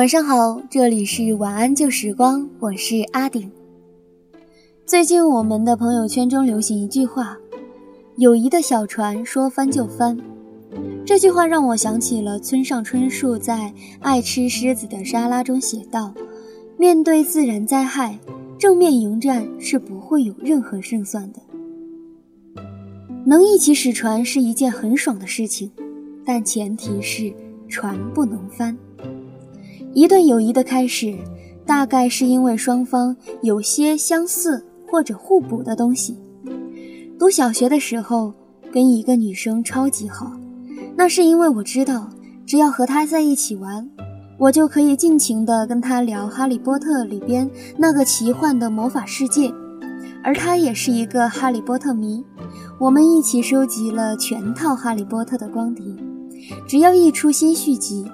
晚上好，这里是晚安旧时光，我是阿顶。最近我们的朋友圈中流行一句话：“友谊的小船说翻就翻。”这句话让我想起了村上春树在《爱吃狮子的沙拉》中写道：“面对自然灾害，正面迎战是不会有任何胜算的。能一起使船是一件很爽的事情，但前提是船不能翻。”一段友谊的开始，大概是因为双方有些相似或者互补的东西。读小学的时候，跟一个女生超级好，那是因为我知道，只要和她在一起玩，我就可以尽情地跟她聊《哈利波特》里边那个奇幻的魔法世界，而她也是一个哈利波特迷。我们一起收集了全套《哈利波特》的光碟，只要一出新续集。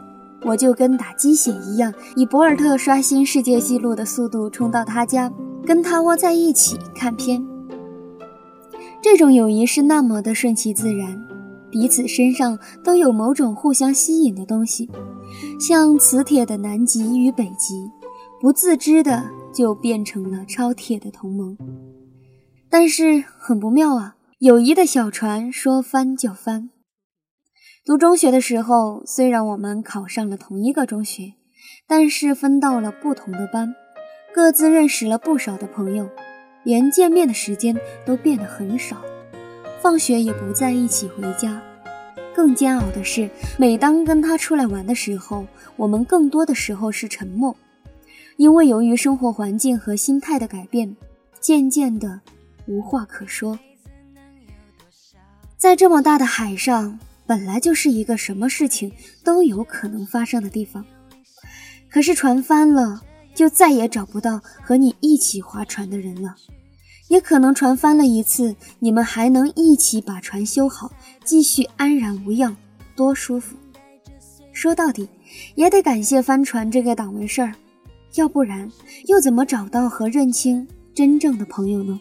我就跟打鸡血一样，以博尔特刷新世界纪录的速度冲到他家，跟他窝在一起看片。这种友谊是那么的顺其自然，彼此身上都有某种互相吸引的东西，像磁铁的南极与北极，不自知的就变成了超铁的同盟。但是很不妙啊，友谊的小船说翻就翻。读中学的时候，虽然我们考上了同一个中学，但是分到了不同的班，各自认识了不少的朋友，连见面的时间都变得很少，放学也不在一起回家。更煎熬的是，每当跟他出来玩的时候，我们更多的时候是沉默，因为由于生活环境和心态的改变，渐渐的无话可说。在这么大的海上。本来就是一个什么事情都有可能发生的地方，可是船翻了，就再也找不到和你一起划船的人了。也可能船翻了一次，你们还能一起把船修好，继续安然无恙，多舒服。说到底，也得感谢帆船这个倒霉事儿，要不然又怎么找到和认清真正的朋友呢？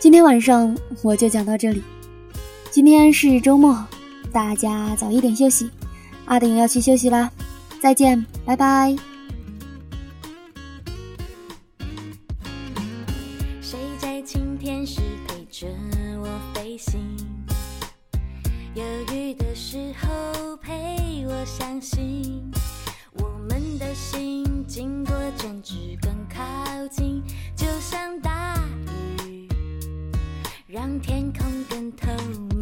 今天晚上我就讲到这里。今天是周末，大家早一点休息。阿顶要去休息啦，再见，拜拜。谁在晴天时陪着我飞行？犹豫的时候陪我相信，我们的心经过争执更靠近，就像大。让天空更透明。